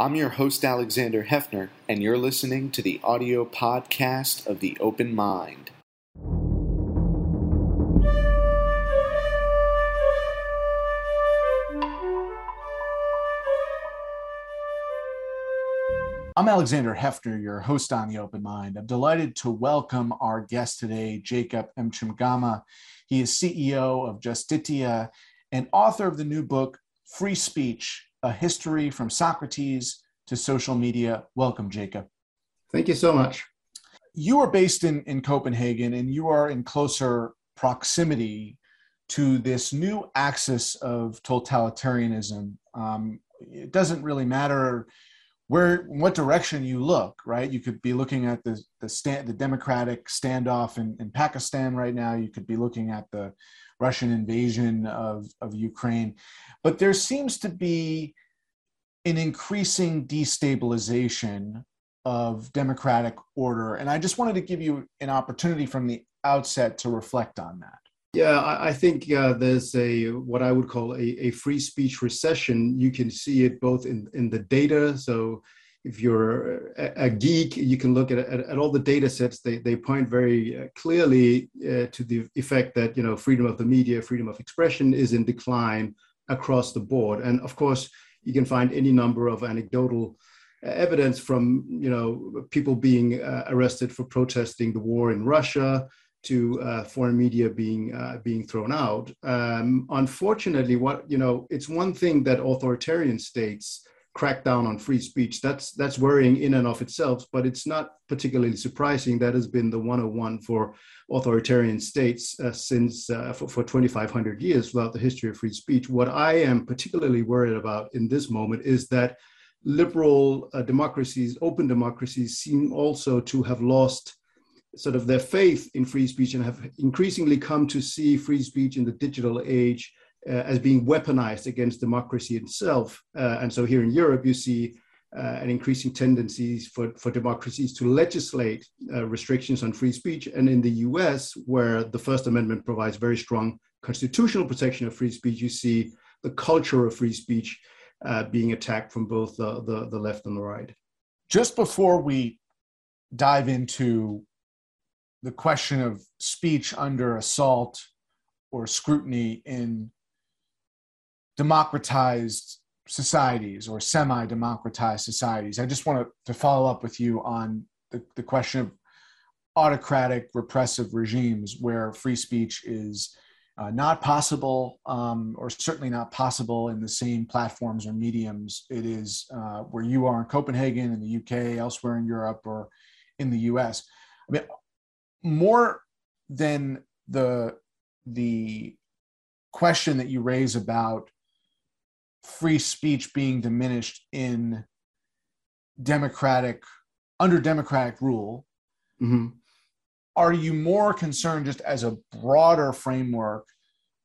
I'm your host, Alexander Heffner, and you're listening to the audio podcast of The Open Mind. I'm Alexander Heffner, your host on The Open Mind. I'm delighted to welcome our guest today, Jacob Mchangama. He is CEO of Justitia and author of the new book, Free Speech A History from Socrates to Social Media. Welcome, Jacob. Thank you so much. You are based in, in Copenhagen and you are in closer proximity to this new axis of totalitarianism. Um, it doesn't really matter where what direction you look, right? You could be looking at the the stand the democratic standoff in, in Pakistan right now. You could be looking at the Russian invasion of, of Ukraine. But there seems to be an increasing destabilization of democratic order. And I just wanted to give you an opportunity from the outset to reflect on that. Yeah, I, think uh, there's a what I would call a, a free speech recession. You can see it both in, in the data. So if you're a, a geek, you can look at, at, at, all the data sets. They, they point very uh, clearly uh, to the effect that you know freedom of the media, freedom of expression is in decline across the board. And of course, you can find any number of anecdotal uh, evidence from you know people being uh, arrested for protesting the war in Russia to uh, foreign media being uh, being thrown out. Um, unfortunately, what you know, it's one thing that authoritarian states crack down on free speech. That's that's worrying in and of itself, but it's not particularly surprising. That has been the 101 for authoritarian states uh, since uh, for, for 2,500 years throughout the history of free speech. What I am particularly worried about in this moment is that liberal uh, democracies, open democracies, seem also to have lost sort of their faith in free speech and have increasingly come to see free speech in the digital age uh, as being weaponized against democracy itself. Uh, and so here in Europe, you see uh, an increasing tendencies for, for democracies to legislate uh, restrictions on free speech. And in the US, where the First Amendment provides very strong constitutional protection of free speech, you see the culture of free speech uh, being attacked from both the, the, the left and the right. Just before we dive into the question of speech under assault or scrutiny in democratized societies or semi democratized societies. I just want to, follow up with you on the, the question of autocratic repressive regimes where free speech is uh, not possible um, or certainly not possible in the same platforms or mediums it is uh, where you are in copenhagen in the uk elsewhere in europe or in the us i mean more than the the question that you raise about free speech being diminished in democratic under democratic rule mm-hmm. are you more concerned just as a broader framework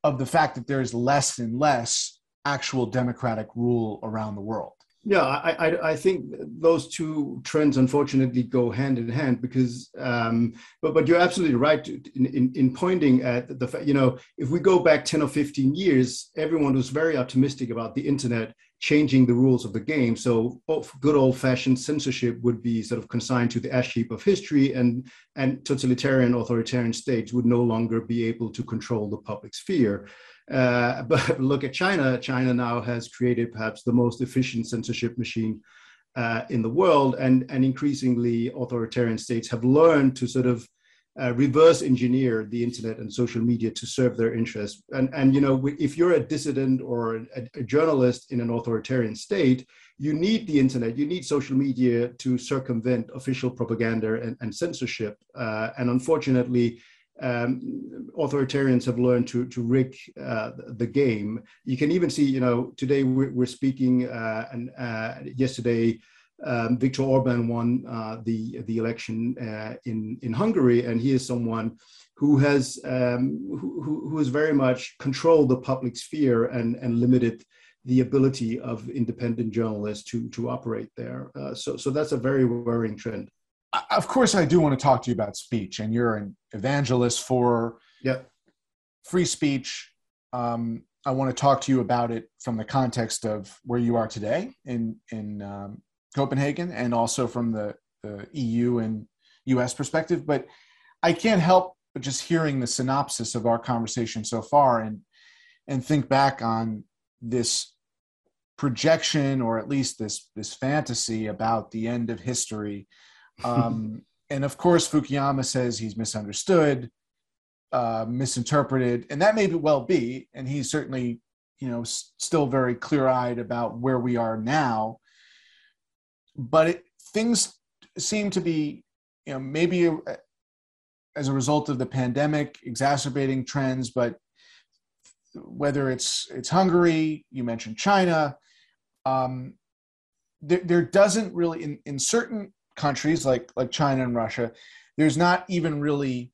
of the fact that there's less and less actual democratic rule around the world yeah, I, I, I, think those two trends unfortunately go hand in hand because, um, but but you're absolutely right in, in, in pointing at the fact, you know, if we go back 10 or 15 years, everyone was very optimistic about the internet changing the rules of the game. So good old fashioned censorship would be sort of consigned to the ash heap of history and, and totalitarian authoritarian states would no longer be able to control the public sphere. Uh, but look at China. China now has created perhaps the most efficient censorship machine uh, in the world, and, and increasingly authoritarian states have learned to sort of uh, reverse engineer the internet and social media to serve their interests. And, and you know, if you're a dissident or a, a journalist in an authoritarian state, you need the internet, you need social media to circumvent official propaganda and, and censorship. Uh, and unfortunately, um, authoritarians have learned to, to rig uh, the game. You can even see, you know, today we're, we're speaking, uh, and uh, yesterday um, Viktor Orban won uh, the the election uh, in in Hungary, and he is someone who has um, who, who has very much controlled the public sphere and and limited the ability of independent journalists to to operate there. Uh, so so that's a very worrying trend of course, I do want to talk to you about speech, and you're an evangelist for yep. free speech. Um, I want to talk to you about it from the context of where you are today in in um, Copenhagen, and also from the, the EU and US perspective. But I can't help but just hearing the synopsis of our conversation so far, and and think back on this projection, or at least this this fantasy about the end of history. Um, and of course, Fukuyama says he's misunderstood uh, misinterpreted, and that may well be. And he's certainly, you know, s- still very clear-eyed about where we are now. But it, things seem to be, you know, maybe a, as a result of the pandemic exacerbating trends, but whether it's it's Hungary, you mentioned China, um, there, there doesn't really in, in certain countries like like China and Russia, there's not even really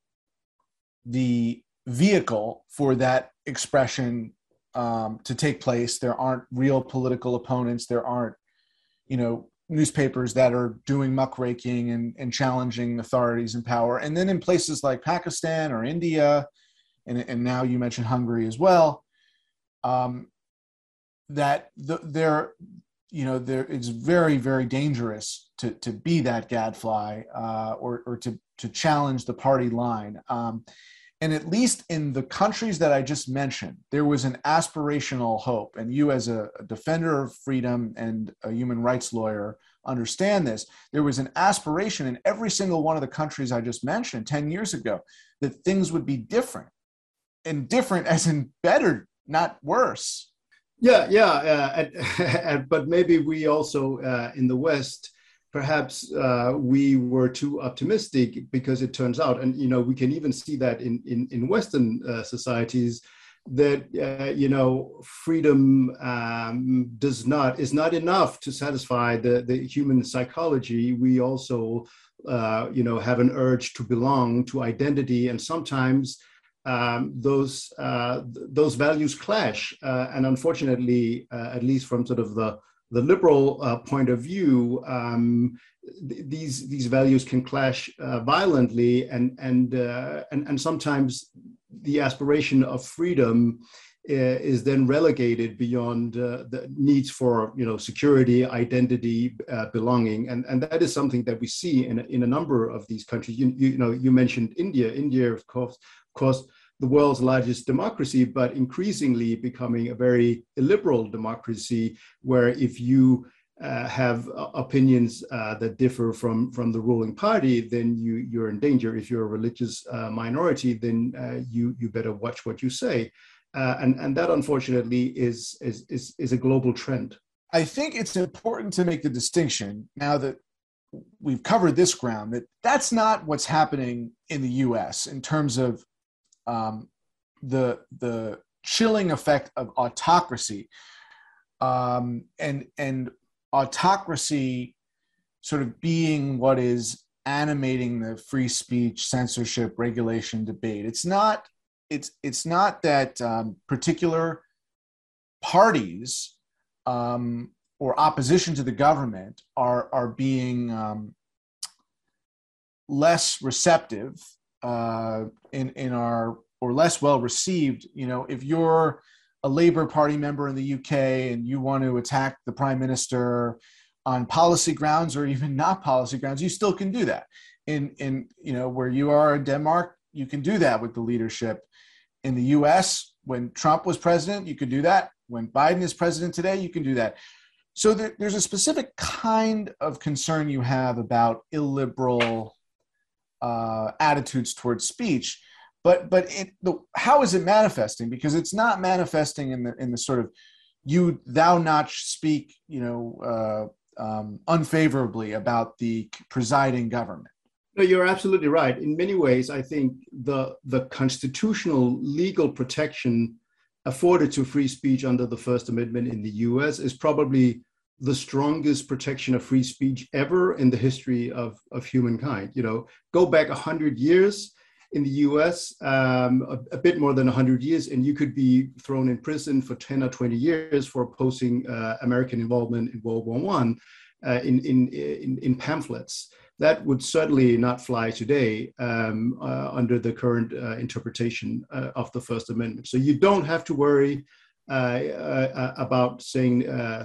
the vehicle for that expression um, to take place. There aren't real political opponents. There aren't, you know, newspapers that are doing muckraking and, and challenging authorities in power. And then in places like Pakistan or India, and, and now you mentioned Hungary as well, um, that the, there, you know, there it's very, very dangerous to, to be that gadfly uh, or, or to, to challenge the party line. Um, and at least in the countries that I just mentioned, there was an aspirational hope. And you, as a, defender of freedom and a human rights lawyer, understand this. There was an aspiration in every single one of the countries I just mentioned 10 years ago that things would be different and different as in better, not worse. Yeah, yeah. Uh, but maybe we also uh, in the West perhaps uh, we were too optimistic because it turns out, and you know, we can even see that in in, in Western uh, societies that uh, you know freedom um, does not is not enough to satisfy the the human psychology. We also uh, you know have an urge to belong to identity, and sometimes. Um, those uh, those values clash, uh, and unfortunately, at least from sort of the the liberal uh, point of view, um, th- these these values can clash uh, violently, and and, uh, and and sometimes the aspiration of freedom uh, is then relegated beyond uh, the needs for you know security, identity, uh, belonging, and and that is something that we see in in a number of these countries. You, you know, you mentioned India. India, of course, of course the world's largest democracy, but increasingly becoming a very illiberal democracy, where if you uh, have uh, opinions uh, that differ from from the ruling party, then you you're in danger. If you're a religious uh, minority, then uh, you you better watch what you say, uh, and and that unfortunately is, is is is a global trend. I think it's important to make the distinction now that we've covered this ground that that's not what's happening in the U.S. in terms of um, the the chilling effect of autocracy um, and and autocracy sort of being what is animating the free speech censorship regulation debate. It's not it's it's not that um, particular parties um, or opposition to the government are are being um, less receptive uh, in in our or less well received. You know, if you're a Labour Party member in the UK and you want to attack the Prime Minister on policy grounds or even not policy grounds, you still can do that. In in you know where you are in Denmark, you can do that with the leadership. In the U.S., when Trump was president, you could do that. When Biden is president today, you can do that. So there, there's a specific kind of concern you have about illiberal uh, attitudes towards speech but but it, the, how is it manifesting? Because it's not manifesting in the in the sort of you thou not speak you know uh, um, unfavorably about the presiding government. No you're absolutely right. In many ways i think the the constitutional legal protection afforded to free speech under the first amendment in the us is probably the strongest protection of free speech ever in the history of, of humankind. You know, go back 100 years in the US, um, a, a, bit more than 100 years, and you could be thrown in prison for 10 or 20 years for opposing uh, American involvement in World War One uh, in, in, in, in, pamphlets. That would certainly not fly today um, uh, under the current uh, interpretation uh, of the First Amendment. So you don't have to worry uh, about saying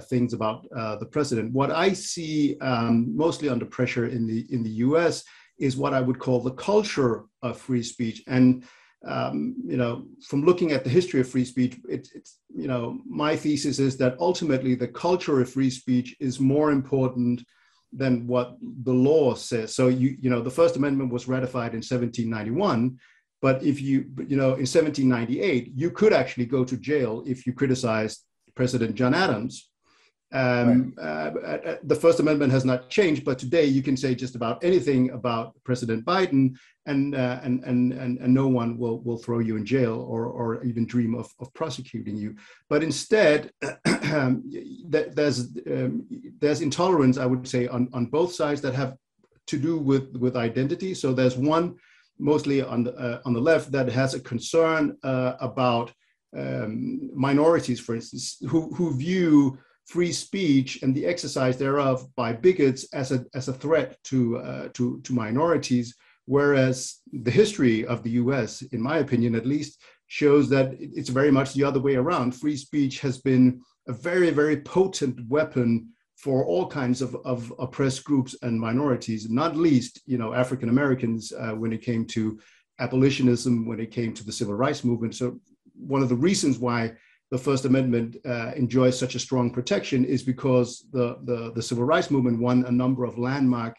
things about the president. What I see um, mostly under pressure in the in the U.S. is what I would call the culture of free speech and um, you know, from looking at the history of free speech, it, it's, you know, my thesis is that ultimately the culture of free speech is more important than what the law says. So you, you know, the First Amendment was ratified in 1791, but if you, you know, in 1798, you could actually go to jail if you criticized President John Adams um, right. uh, uh, the First Amendment has not changed, but today you can say just about anything about President Biden, and uh, and, and and and no one will will throw you in jail or or even dream of, of prosecuting you. But instead, there's um, there's intolerance, I would say, on on both sides that have to do with with identity. So there's one mostly on the uh, on the left that has a concern uh, about um, minorities, for instance, who who view free speech and the exercise thereof by bigots as a, as a threat to, uh, to, to minorities, whereas the history of the US, in my opinion at least, shows that it's very much the other way around. Free speech has been a very, very potent weapon for all kinds of, of oppressed groups and minorities, not least, you know, African Americans uh, when it came to abolitionism, when it came to the civil rights movement. So one of the reasons why the First Amendment uh, enjoys such a strong protection is because the, the, the, civil rights movement won a number of landmark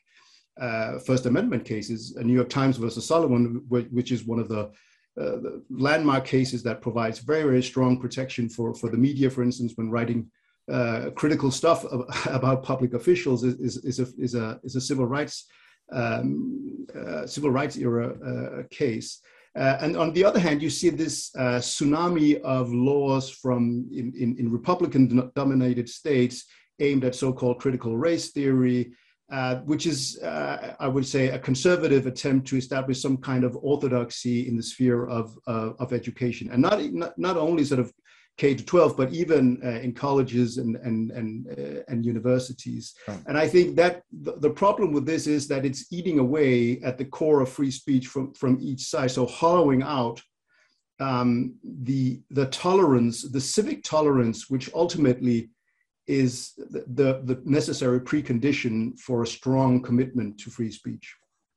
uh, First Amendment cases. New York Times versus Sullivan, which is one of the, uh, the, landmark cases that provides very, very strong protection for, for the media, for instance, when writing uh, critical stuff about public officials, is, is, is, a, is, a, is a civil rights um, uh, civil rights era uh, case. Uh, and on the other hand, you see this uh, tsunami of laws from in, in, in Republican-dominated states aimed at so-called critical race theory, uh, which is, uh, I would say, a conservative attempt to establish some kind of orthodoxy in the sphere of, of education, and not, not not only sort of K to 12, but even uh, in colleges and and and uh, and universities. Right. And I think that the, the, problem with this is that it's eating away at the core of free speech from from each side. So hollowing out um, the the tolerance, the civic tolerance, which ultimately is the, the, the necessary precondition for a strong commitment to free speech.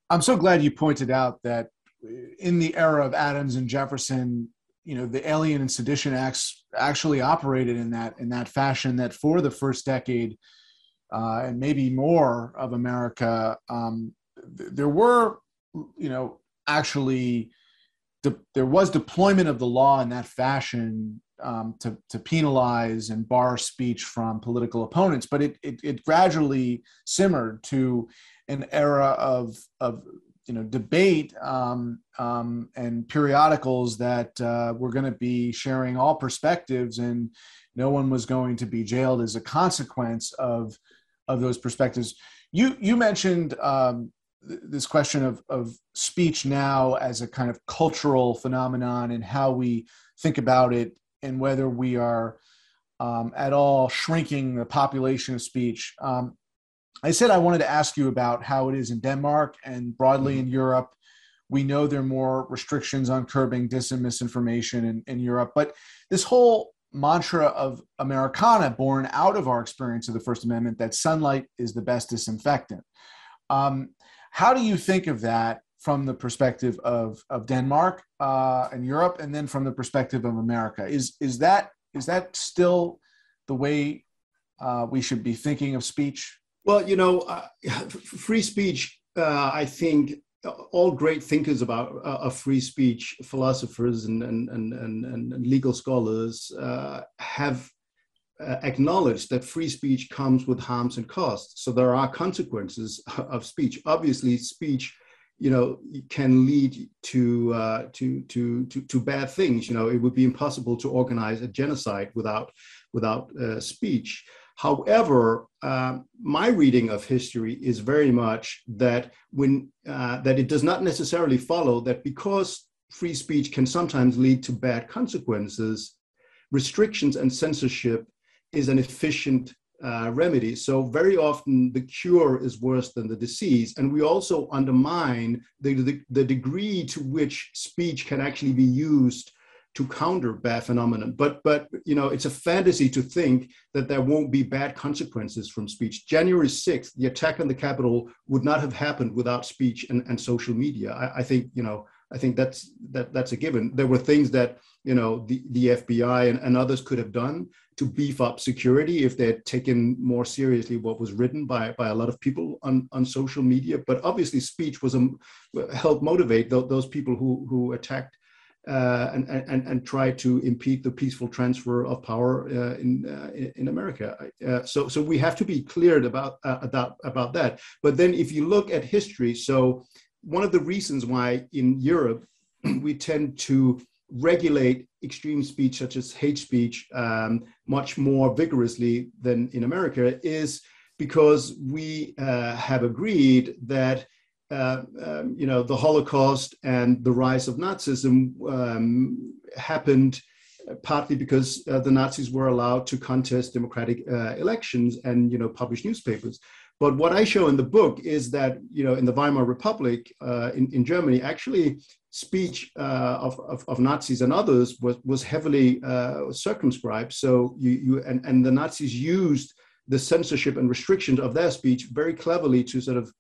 I'm so glad you pointed out that in the era of Adams and Jefferson, you know the alien and sedition acts actually operated in that in that fashion that for the first decade uh, and maybe more of america um, th- there were you know actually de- there was deployment of the law in that fashion um, to, to penalize and bar speech from political opponents but it, it, it gradually simmered to an era of, of you know debate um, um, and periodicals that uh, were going to be sharing all perspectives and no one was going to be jailed as a consequence of of those perspectives. You you mentioned um, th- this question of of speech now as a kind of cultural phenomenon and how we think about it and whether we are um, at all shrinking the population of speech. Um, I said I wanted to ask you about how it is in Denmark and broadly in mm-hmm. Europe. We know there are more restrictions on curbing dis and misinformation in, in Europe, but this whole mantra of Americana, born out of our experience of the First Amendment, that sunlight is the best disinfectant. Um, how do you think of that from the perspective of, of Denmark uh, and Europe, and then from the perspective of America? Is is that is that still the way uh, we should be thinking of speech? Well, you know, uh, free speech, uh, I think all great thinkers about uh, free speech, philosophers and, and, and, and, legal scholars uh, have uh, acknowledged that free speech comes with harms and costs. So there are consequences of speech. Obviously, speech you know can lead to, uh, to to to to bad things you know it would be impossible to organize a genocide without without uh, speech However, uh, my reading of history is very much that when uh, that it does not necessarily follow that because free speech can sometimes lead to bad consequences, restrictions and censorship is an efficient uh, remedy. So very often the cure is worse than the disease, and we also undermine the, the, the degree to which speech can actually be used to counter bad phenomenon. But but you know, it's a fantasy to think that there won't be bad consequences from speech. January 6th, the attack on the Capitol would not have happened without speech and, and social media. I, I think, you know, I think that's that that's a given. There were things that you know the, the FBI and, and others could have done to beef up security if they had taken more seriously what was written by, by a lot of people on, on social media. But obviously, speech was a, helped motivate th- those people who who attacked and, and, and try to impede the peaceful transfer of power uh, in, uh, in America. Uh, so, so we have to be clear about, uh, about, about that. But then if you look at history, so one of the reasons why in Europe we tend to regulate extreme speech such as hate speech um, much more vigorously than in America is because we uh, have agreed that uh, um, you know the Holocaust and the rise of Nazism um, happened partly because uh, the Nazis were allowed to contest democratic uh, elections and you know publish newspapers. But what I show in the book is that, you know, in the Weimar Republic uh, in, in Germany, actually speech uh, of, of, of, Nazis and others was, was heavily circumscribed. So you, you and, and the Nazis used the censorship and restrictions of their speech very cleverly to sort of,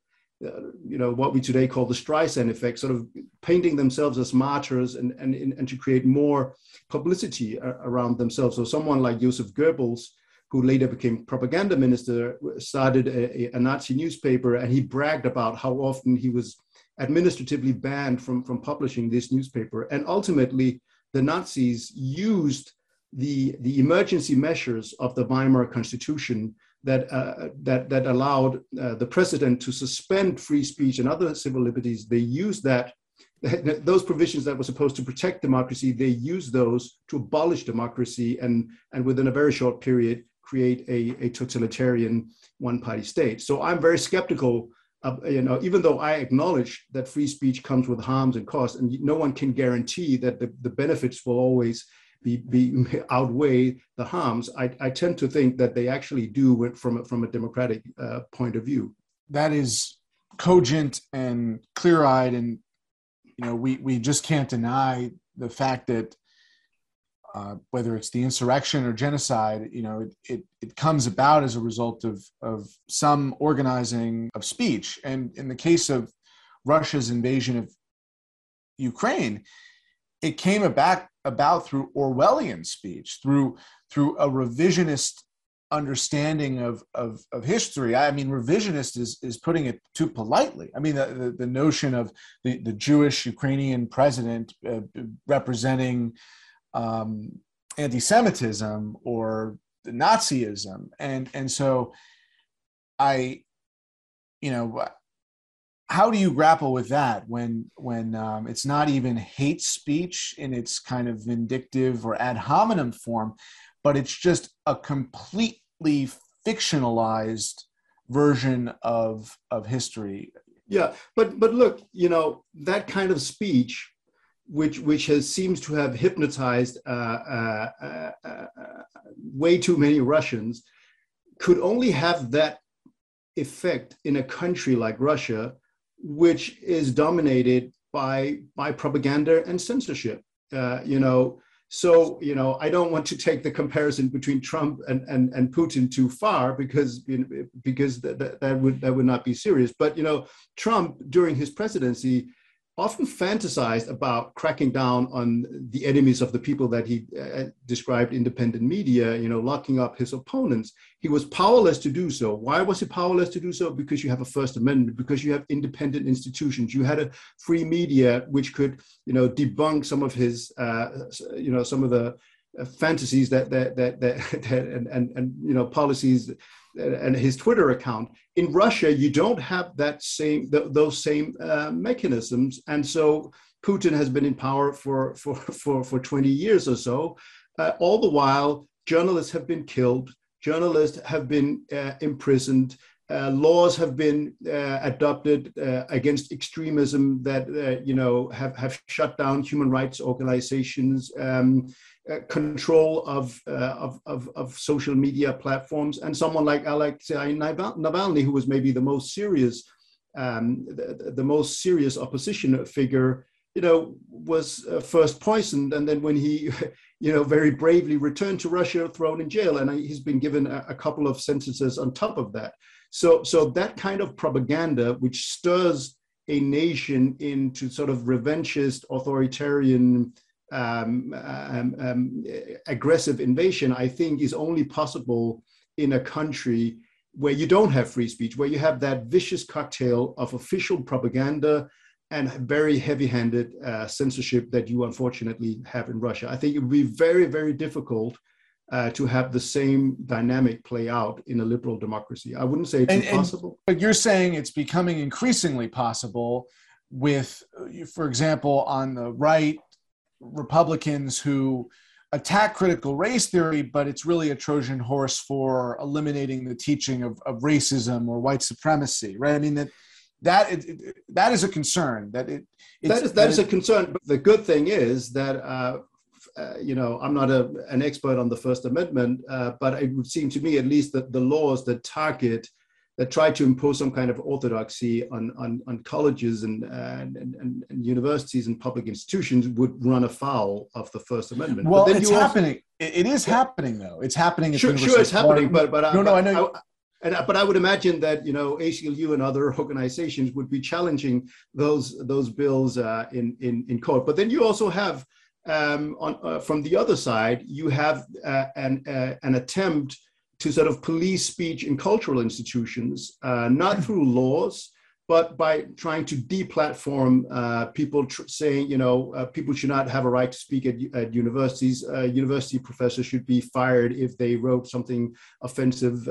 Uh, you know, what we today call the Streisand effect, sort of painting themselves as martyrs and, and, and to create more publicity uh, around themselves. So someone like Joseph Goebbels, who later became propaganda minister, started a, a, Nazi newspaper, and he bragged about how often he was administratively banned from, from publishing this newspaper. And ultimately, the Nazis used the, the emergency measures of the Weimar Constitution that, uh, that, that allowed uh, the president to suspend free speech and other civil liberties. They used that those provisions that were supposed to protect democracy, they used those to abolish democracy and, and within a very short period create a, a totalitarian one-party state. So I'm very skeptical of, you know, even though I acknowledge that free speech comes with harms and costs, and no one can guarantee that the, the benefits will always be, be outweigh the harms, I, I tend to think that they actually do from from a democratic uh, point of view. That is cogent and clear-eyed, and you know, we we just can't deny the fact that uh, whether it's the insurrection or genocide, you know, it, it, it, comes about as a result of, of some organizing of speech. And in the case of Russia's invasion of Ukraine, it came about, about through Orwellian speech, through, through a revisionist understanding of, of, of history. I mean, revisionist is, is putting it too politely. I mean, the, the, the notion of the, the Jewish Ukrainian president uh, representing um, anti-Semitism or Nazism, and and so I, you know, how do you grapple with that when when um, it's not even hate speech in its kind of vindictive or ad hominem form, but it's just a completely fictionalized version of of history. Yeah, but but look, you know that kind of speech which which has seems to have hypnotized uh, uh, uh, uh, way too many Russians, could only have that effect in a country like Russia, which is dominated by by propaganda and censorship. Uh, you know, so you know, I don't want to take the comparison between Trump and and, and Putin too far because you know, because that, that, that would that would not be serious. But you know, Trump during his presidency often fantasized about cracking down on the enemies of the people that he uh, described independent media you know locking up his opponents. He was powerless to do so. Why was he powerless to do so? Because you have a first amendment because you have independent institutions. You had a free media which could you know debunk some of his uh, you know some of the uh, fantasies that that that, that, that and, and and you know policies and his Twitter account. In Russia, you don't have that same th- those same uh, mechanisms, and so Putin has been in power for for for, for 20 years or so. Uh, all the while, journalists have been killed, journalists have been uh, imprisoned. Uh, laws have been uh, adopted uh, against extremism that you know have, have shut down human rights organizations. Um, control of, of, of, of, social media platforms, and someone like Alexei Navalny, who was maybe the most serious, um, the, the, most serious opposition figure you know, was uh, first poisoned, and then when he, you know, very bravely returned to Russia, thrown in jail, and he's been given a, a couple of sentences on top of that. So, so that kind of propaganda, which stirs a nation into sort of revanchist, authoritarian, um, um, um, aggressive invasion, I think is only possible in a country where you don't have free speech, where you have that vicious cocktail of official propaganda and very heavy-handed uh, censorship that you unfortunately have in Russia. I think it would be very, very difficult uh, to have the same dynamic play out in a liberal democracy. I wouldn't say it's and, impossible. And, but you're saying it's becoming increasingly possible with, for example, on the right, Republicans who attack critical race theory, but it's really a Trojan horse for eliminating the teaching of, of racism or white supremacy, right? I mean that that it, that is a concern. That it that is that, that is it, a concern. But the good thing is that uh, uh, you know, I'm not a, an expert on the First Amendment, uh, but it would seem to me, at least, that the laws that target, that try to impose some kind of orthodoxy on, on, on colleges and, and, and, and, universities and public institutions would run afoul of the First Amendment. Well, it's happening. Also, it is yeah. happening, though. It's happening. sure, sure, it's happening, but but no, no, I know. I, and, but I would imagine that you know ACLU and other organizations would be challenging those those bills uh, in, in in court. But then you also have um, on, uh, from the other side, you have uh, an, uh, an attempt to sort of police speech in cultural institutions, uh, not hmm. through laws, but by trying to deplatform uh, people tr- saying, you know, uh, people should not have a right to speak at, at universities. university professors should be fired if they wrote something offensive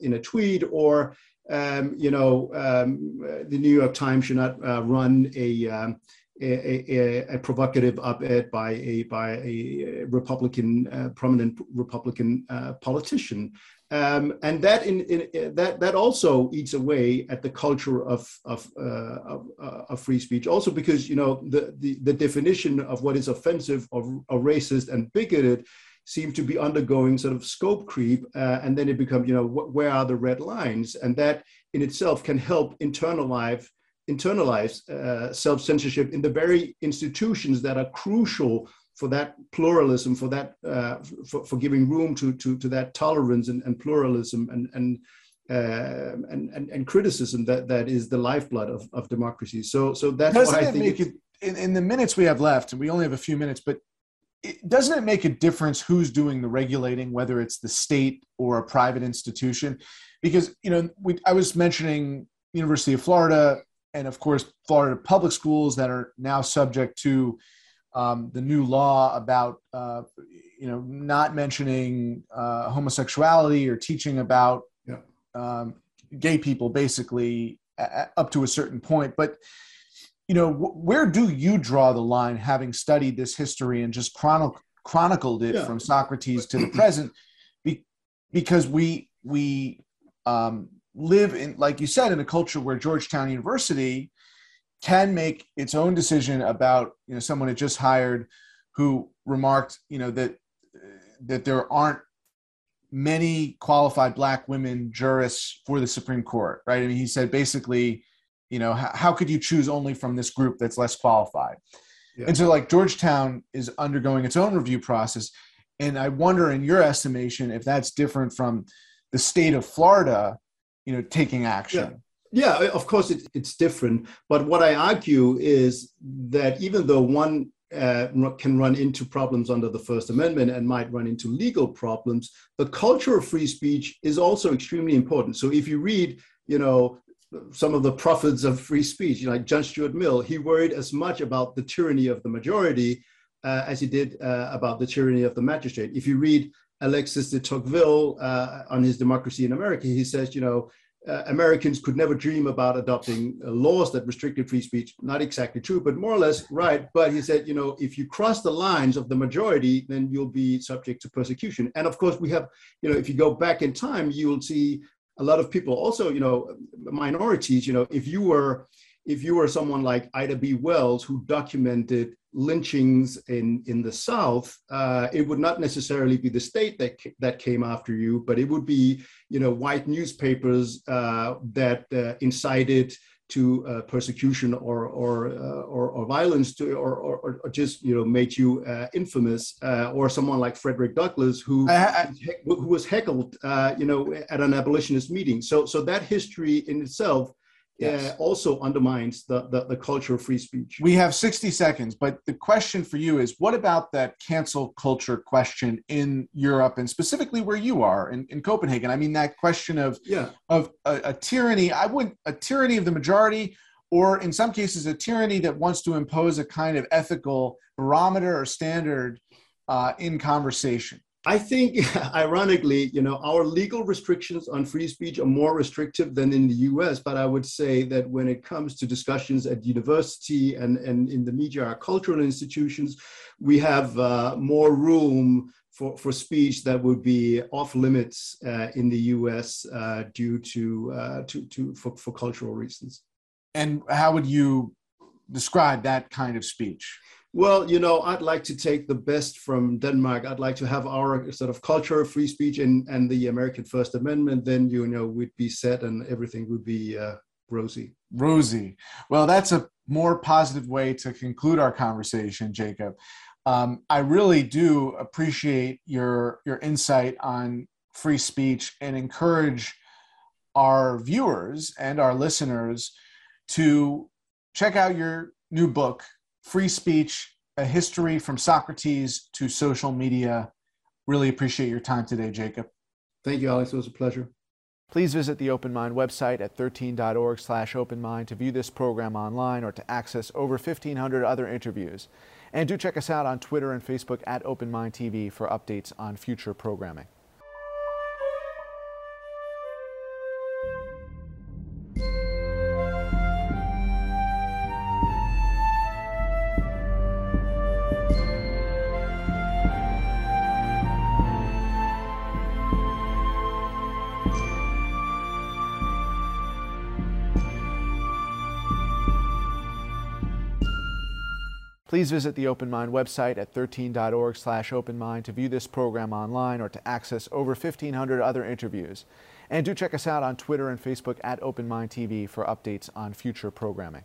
in a tweet, or, um, you know, um, the New York Times should not run a um, a, a, provocative op-ed by a by a Republican uh, prominent Republican uh, politician, um, and that in, in, that that also eats away at the culture of of, uh, of, uh, of, free speech. Also because you know the, the, the definition of what is offensive or, or racist and bigoted seem to be undergoing sort of scope creep, uh, and then it becomes you know wh- where are the red lines, and that in itself can help internalize internalize uh, self censorship in the very institutions that are crucial for that pluralism, for that uh, for, for, giving room to, to, to that tolerance and, and pluralism and and, uh, and, and and criticism that that is the lifeblood of, of democracy. So so that's doesn't why I think. It, in, in the minutes we have left, and we only have a few minutes, but it, doesn't it make a difference who's doing the regulating, whether it's the state or a private institution? Because you know, we, I was mentioning University of Florida and of course Florida public schools that are now subject to um, the new law about uh, you know not mentioning uh, homosexuality or teaching about yeah. um, gay people basically up to a certain point but you know where do you draw the line having studied this history and just chronic- chronicled it yeah. from socrates to the present Be- because we we um, live in, like you said, in a culture where Georgetown University can make its own decision about, you know, someone it just hired who remarked, you know, that that there aren't many qualified black women jurists for the Supreme Court, right? I mean, he said basically, you know, how, how could you choose only from this group that's less qualified? Yeah. And so, like, Georgetown is undergoing its own review process. And I wonder, in your estimation, if that's different from the state of Florida, you know taking action yeah, yeah of course it, it's different but what i argue is that even though one uh, can run into problems under the First Amendment and might run into legal problems. The culture of free speech is also extremely important. So if you read, you know, some of the prophets of free speech, you know, like John Stuart Mill, he worried as much about the tyranny of the majority uh, as he did uh, about the tyranny of the magistrate. If you read Alexis de Tocqueville uh, on his Democracy in America, he says, you know, uh, Americans could never dream about adopting uh, laws that restricted free speech. Not exactly true, but more or less right. But he said, you know, if you cross the lines of the majority, then you'll be subject to persecution. And of course, we have, you know, if you go back in time, you'll see a lot of people also, you know, minorities, you know, if you were if you were someone like Ida B. Wells who documented lynchings in, in the South, uh, it would not necessarily be the state that, that came after you, but it would be, you know, white newspapers uh, that uh, incited to uh, persecution or or, uh, or, or violence to or, or, or, just you know made you uh, infamous uh, or someone like Frederick Douglass who I, I, who was heckled uh, you know at an abolitionist meeting. So so that history in itself yes. uh, also undermines the, the, the, culture of free speech. We have 60 seconds, but the question for you is what about that cancel culture question in Europe and specifically where you are in, in Copenhagen? I mean, that question of, yeah. of a, a tyranny, I wouldn't, a tyranny of the majority, or in some cases, a tyranny that wants to impose a kind of ethical barometer or standard uh, in conversation. I think, ironically, you know, our legal restrictions on free speech are more restrictive than in the US. But I would say that when it comes to discussions at university and, and in the media, our cultural institutions, we have uh, more room for, for speech that would be off limits uh, in the US uh, due to, uh, to, to for, for cultural reasons. And how would you describe that kind of speech? Well, you know, I'd like to take the best from Denmark. I'd like to have our sort of culture of free speech and, and the American First Amendment. Then, you know, we'd be set and everything would be uh, rosy. Rosy. Well, that's a more positive way to conclude our conversation, Jacob. Um, I really do appreciate your your insight on free speech and encourage our viewers and our listeners to check out your new book free speech, a history from Socrates to social media. Really appreciate your time today, Jacob. Thank you, Alex. It was a pleasure. Please visit the Open Mind website at 13.org slash openmind to view this program online or to access over 1,500 other interviews. And do check us out on Twitter and Facebook at Open Mind TV for updates on future programming. Please visit the Open Mind website at 13.org slash openmind to view this program online or to access over 1,500 other interviews. And do check us out on Twitter and Facebook at Open Mind TV for updates on future programming.